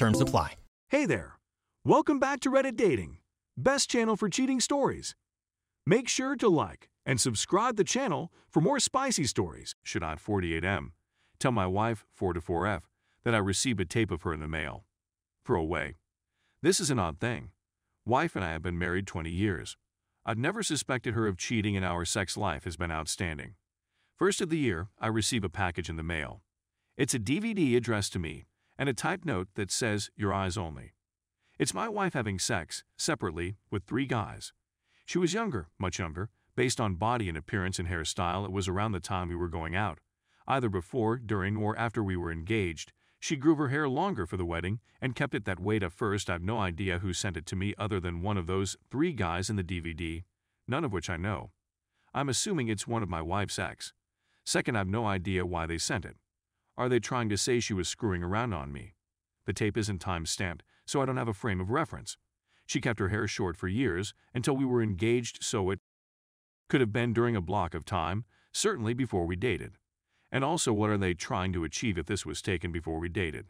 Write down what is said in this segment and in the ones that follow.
Terms apply. Hey there! Welcome back to Reddit Dating, best channel for cheating stories. Make sure to like and subscribe the channel for more spicy stories. Should I 48M? Tell my wife 4 to 4F that I received a tape of her in the mail. Throw away. This is an odd thing. Wife and I have been married 20 years. I've never suspected her of cheating and our sex life has been outstanding. First of the year, I receive a package in the mail. It's a DVD addressed to me and a typed note that says, Your eyes only. It's my wife having sex, separately, with three guys. She was younger, much younger. Based on body and appearance and hairstyle, it was around the time we were going out. Either before, during, or after we were engaged, she grew her hair longer for the wedding and kept it that way to first. I've no idea who sent it to me other than one of those three guys in the DVD, none of which I know. I'm assuming it's one of my wife's ex. Second, I've no idea why they sent it. Are they trying to say she was screwing around on me? The tape isn't time stamped, so I don't have a frame of reference. She kept her hair short for years until we were engaged, so it could have been during a block of time, certainly before we dated. And also, what are they trying to achieve if this was taken before we dated?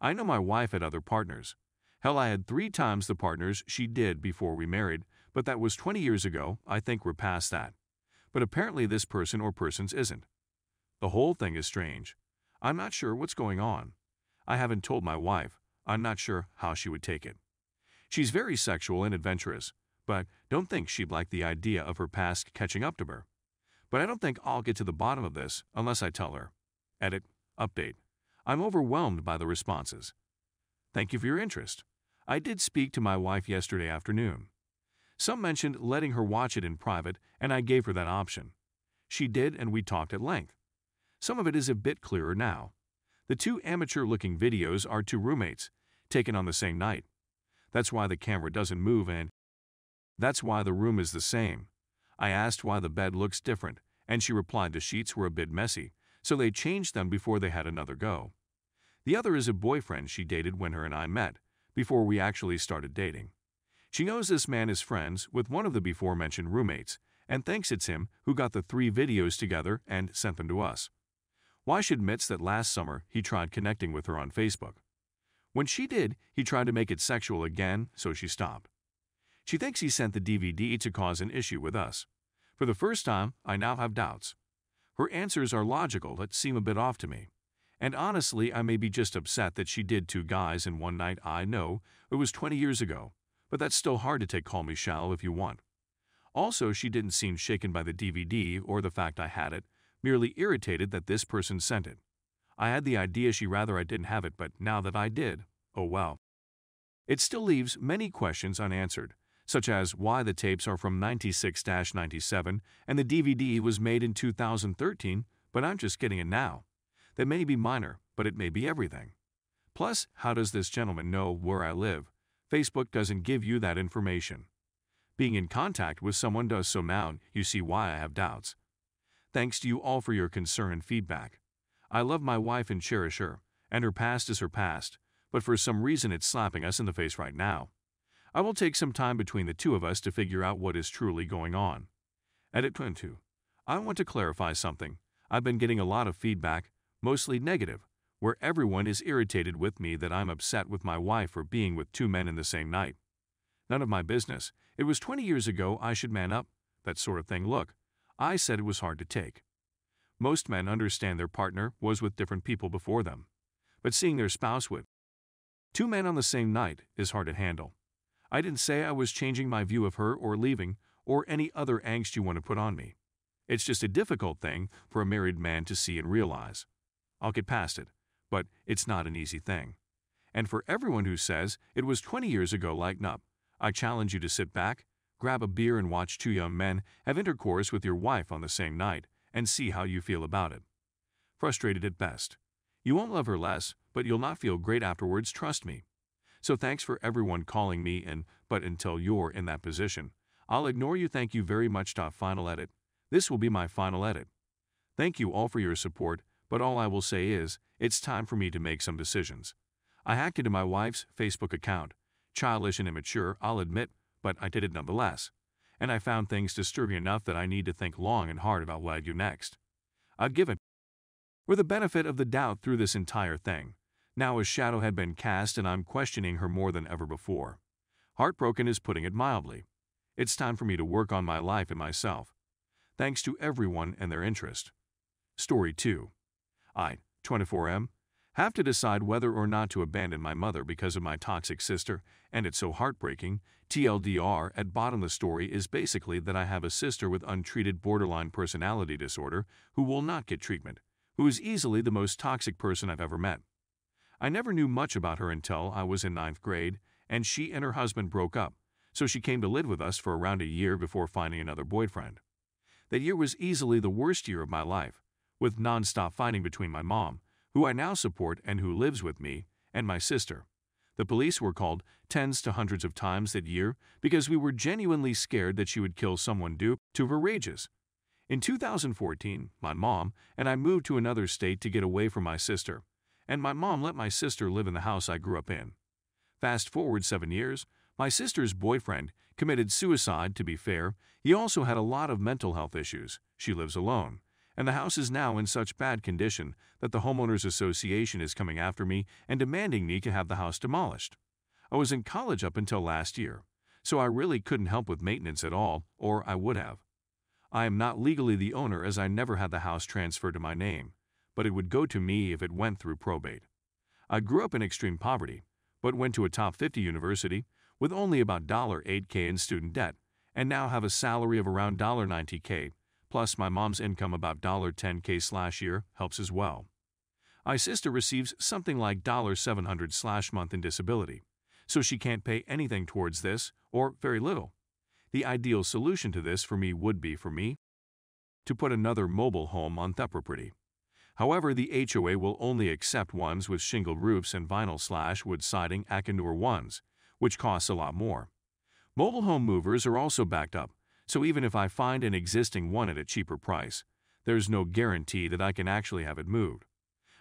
I know my wife had other partners. Hell, I had three times the partners she did before we married, but that was 20 years ago. I think we're past that. But apparently, this person or persons isn't. The whole thing is strange. I'm not sure what's going on. I haven't told my wife. I'm not sure how she would take it. She's very sexual and adventurous, but don't think she'd like the idea of her past catching up to her. But I don't think I'll get to the bottom of this unless I tell her. Edit. Update. I'm overwhelmed by the responses. Thank you for your interest. I did speak to my wife yesterday afternoon. Some mentioned letting her watch it in private, and I gave her that option. She did, and we talked at length. Some of it is a bit clearer now. The two amateur looking videos are two roommates, taken on the same night. That's why the camera doesn't move, and that's why the room is the same. I asked why the bed looks different, and she replied the sheets were a bit messy, so they changed them before they had another go. The other is a boyfriend she dated when her and I met, before we actually started dating. She knows this man is friends with one of the before mentioned roommates and thinks it's him who got the three videos together and sent them to us. Why she admits that last summer he tried connecting with her on Facebook. When she did, he tried to make it sexual again, so she stopped. She thinks he sent the DVD to cause an issue with us. For the first time, I now have doubts. Her answers are logical but seem a bit off to me. And honestly, I may be just upset that she did two guys in one night. I know it was 20 years ago, but that's still hard to take Call Me Shallow if you want. Also, she didn't seem shaken by the DVD or the fact I had it, merely irritated that this person sent it. I had the idea she rather I didn't have it, but now that I did, oh well. It still leaves many questions unanswered, such as why the tapes are from 96 97 and the DVD was made in 2013, but I'm just getting it now. That may be minor, but it may be everything. Plus, how does this gentleman know where I live? Facebook doesn't give you that information. Being in contact with someone does so now, you see why I have doubts. Thanks to you all for your concern and feedback. I love my wife and cherish her, and her past is her past, but for some reason it's slapping us in the face right now. I will take some time between the two of us to figure out what is truly going on. Edit 22. I want to clarify something. I've been getting a lot of feedback, mostly negative, where everyone is irritated with me that I'm upset with my wife for being with two men in the same night. None of my business. It was 20 years ago I should man up, that sort of thing. Look, I said it was hard to take. Most men understand their partner was with different people before them, but seeing their spouse with two men on the same night is hard to handle. I didn't say I was changing my view of her or leaving or any other angst you want to put on me. It's just a difficult thing for a married man to see and realize. I'll get past it, but it's not an easy thing. And for everyone who says it was 20 years ago, lighten up. I challenge you to sit back, grab a beer, and watch two young men have intercourse with your wife on the same night and see how you feel about it. Frustrated at best. You won't love her less, but you'll not feel great afterwards, trust me. So thanks for everyone calling me and but until you're in that position, I'll ignore you. Thank you very much. Final edit. This will be my final edit. Thank you all for your support, but all I will say is, it's time for me to make some decisions. I hacked into my wife's Facebook account. Childish and immature, I'll admit, but I did it nonetheless. And I found things disturbing enough that I need to think long and hard about what I do next. I'd given her the benefit of the doubt through this entire thing. Now a shadow had been cast and I'm questioning her more than ever before. Heartbroken is putting it mildly. It's time for me to work on my life and myself. Thanks to everyone and their interest. Story 2. I, 24M, have to decide whether or not to abandon my mother because of my toxic sister, and it's so heartbreaking. TLDR at bottom the story is basically that I have a sister with untreated borderline personality disorder who will not get treatment, who is easily the most toxic person I've ever met. I never knew much about her until I was in ninth grade, and she and her husband broke up, so she came to live with us for around a year before finding another boyfriend. That year was easily the worst year of my life, with nonstop fighting between my mom, who I now support and who lives with me, and my sister. The police were called tens to hundreds of times that year because we were genuinely scared that she would kill someone due to her rages. In 2014, my mom and I moved to another state to get away from my sister, and my mom let my sister live in the house I grew up in. Fast forward seven years, my sister's boyfriend committed suicide, to be fair. He also had a lot of mental health issues. She lives alone. And the house is now in such bad condition that the Homeowners Association is coming after me and demanding me to have the house demolished. I was in college up until last year, so I really couldn't help with maintenance at all, or I would have. I am not legally the owner as I never had the house transferred to my name, but it would go to me if it went through probate. I grew up in extreme poverty, but went to a top 50 university with only about $8K in student debt, and now have a salary of around $90K, plus my mom's income about $10K slash year helps as well. My sister receives something like $700 slash month in disability, so she can't pay anything towards this, or very little. The ideal solution to this for me would be for me to put another mobile home on the property. However, the HOA will only accept ones with shingled roofs and vinyl slash wood siding Akanur ones, which costs a lot more. Mobile home movers are also backed up, so even if I find an existing one at a cheaper price, there's no guarantee that I can actually have it moved.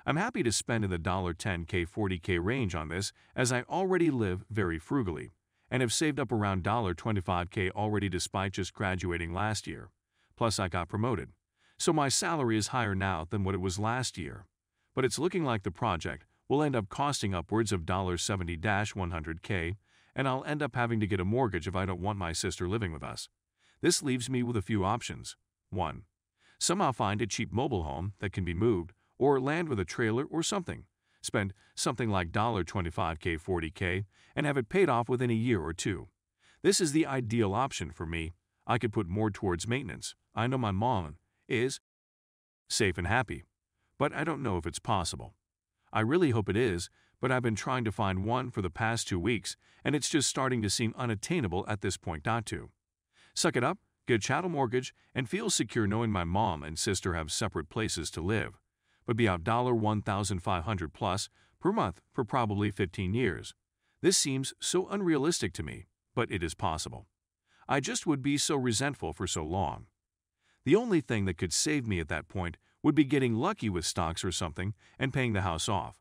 I'm happy to spend in the $10K 40K range on this as I already live very frugally and have saved up around $25K already despite just graduating last year. Plus I got promoted so my salary is higher now than what it was last year. But it's looking like the project will end up costing upwards of $70-100K, and I'll end up having to get a mortgage if I don't want my sister living with us. This leaves me with a few options. 1. Somehow find a cheap mobile home that can be moved, or land with a trailer or something. Spend something like $25K 40K and have it paid off within a year or two. This is the ideal option for me. I could put more towards maintenance. I know my mom is safe and happy. But I don't know if it's possible. I really hope it is, but I've been trying to find one for the past two weeks, and it's just starting to seem unattainable at this point not to. Suck it up, get a chattel mortgage, and feel secure knowing my mom and sister have separate places to live, but be out $1,500 plus per month for probably 15 years. This seems so unrealistic to me, but it is possible. I just would be so resentful for so long. The only thing that could save me at that point would be getting lucky with stocks or something and paying the house off.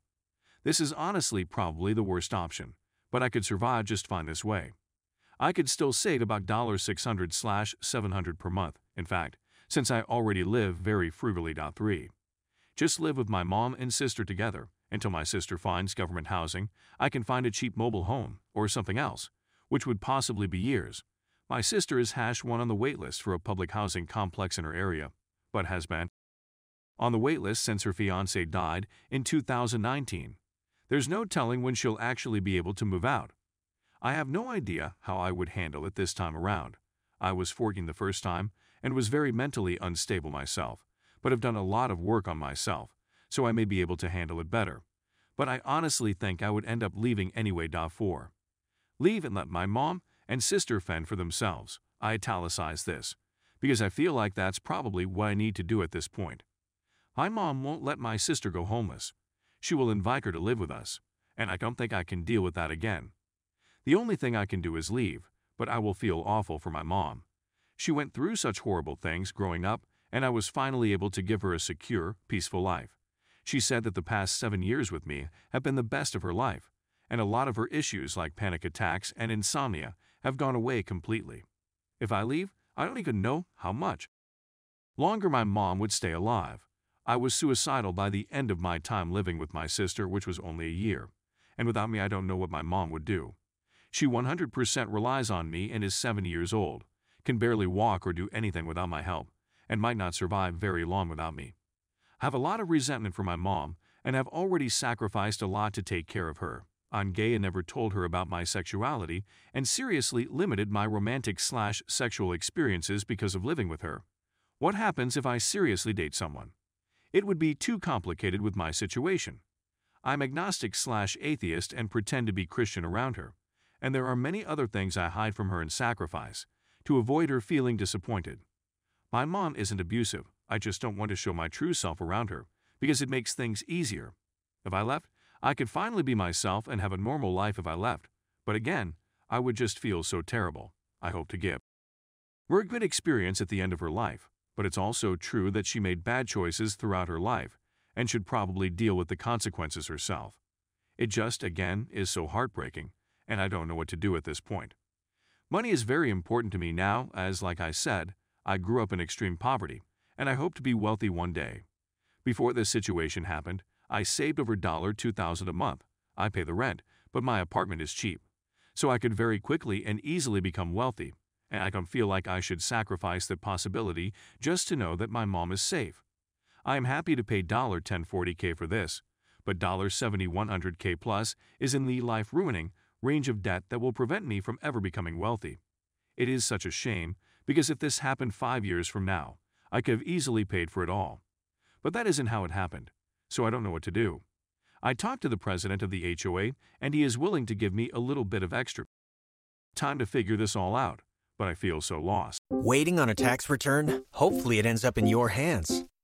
This is honestly probably the worst option, but I could survive just fine this way. I could still save about 600 slash 700 per month, in fact, since I already live very frugally. 3. Just live with my mom and sister together until my sister finds government housing, I can find a cheap mobile home or something else, which would possibly be years, my sister is hash one on the waitlist for a public housing complex in her area, but has been on the waitlist since her fiance died in 2019. There's no telling when she'll actually be able to move out. I have no idea how I would handle it this time around. I was 14 the first time and was very mentally unstable myself, but have done a lot of work on myself, so I may be able to handle it better. But I honestly think I would end up leaving anyway. 4. Leave and let my mom and sister fend for themselves. I italicize this, because I feel like that's probably what I need to do at this point. My mom won't let my sister go homeless. She will invite her to live with us, and I don't think I can deal with that again. The only thing I can do is leave, but I will feel awful for my mom. She went through such horrible things growing up, and I was finally able to give her a secure, peaceful life. She said that the past seven years with me have been the best of her life, and a lot of her issues like panic attacks and insomnia have gone away completely. If I leave, I don't even know how much. Longer my mom would stay alive. I was suicidal by the end of my time living with my sister, which was only a year, and without me, I don't know what my mom would do. She 100% relies on me and is 70 years old, can barely walk or do anything without my help, and might not survive very long without me. I have a lot of resentment for my mom and have already sacrificed a lot to take care of her. I'm gay and never told her about my sexuality and seriously limited my romantic slash sexual experiences because of living with her. What happens if I seriously date someone? It would be too complicated with my situation. I'm agnostic slash atheist and pretend to be Christian around her, and there are many other things I hide from her and sacrifice to avoid her feeling disappointed. My mom isn't abusive, I just don't want to show my true self around her because it makes things easier. If I left, I could finally be myself and have a normal life if I left, but again, I would just feel so terrible. I hope to give. We're a good experience at the end of her life, but it's also true that she made bad choices throughout her life and should probably deal with the consequences herself. It just, again, is so heartbreaking, and I don't know what to do at this point. Money is very important to me now, as, like I said, I grew up in extreme poverty, and I hope to be wealthy one day. Before this situation happened, I saved over $2,000 a month. I pay the rent, but my apartment is cheap. So I could very quickly and easily become wealthy, and I can feel like I should sacrifice that possibility just to know that my mom is safe. I am happy to pay $1040k for this, but $7100k plus is in the life-ruining range of debt that will prevent me from ever becoming wealthy. It is such a shame, because if this happened five years from now, I could have easily paid for it all. But that isn't how it happened so I don't know what to do. I talked to the president of the HOA, and he is willing to give me a little bit of extra time to figure this all out, but I feel so lost. Waiting on a tax return? Hopefully, it ends up in your hands.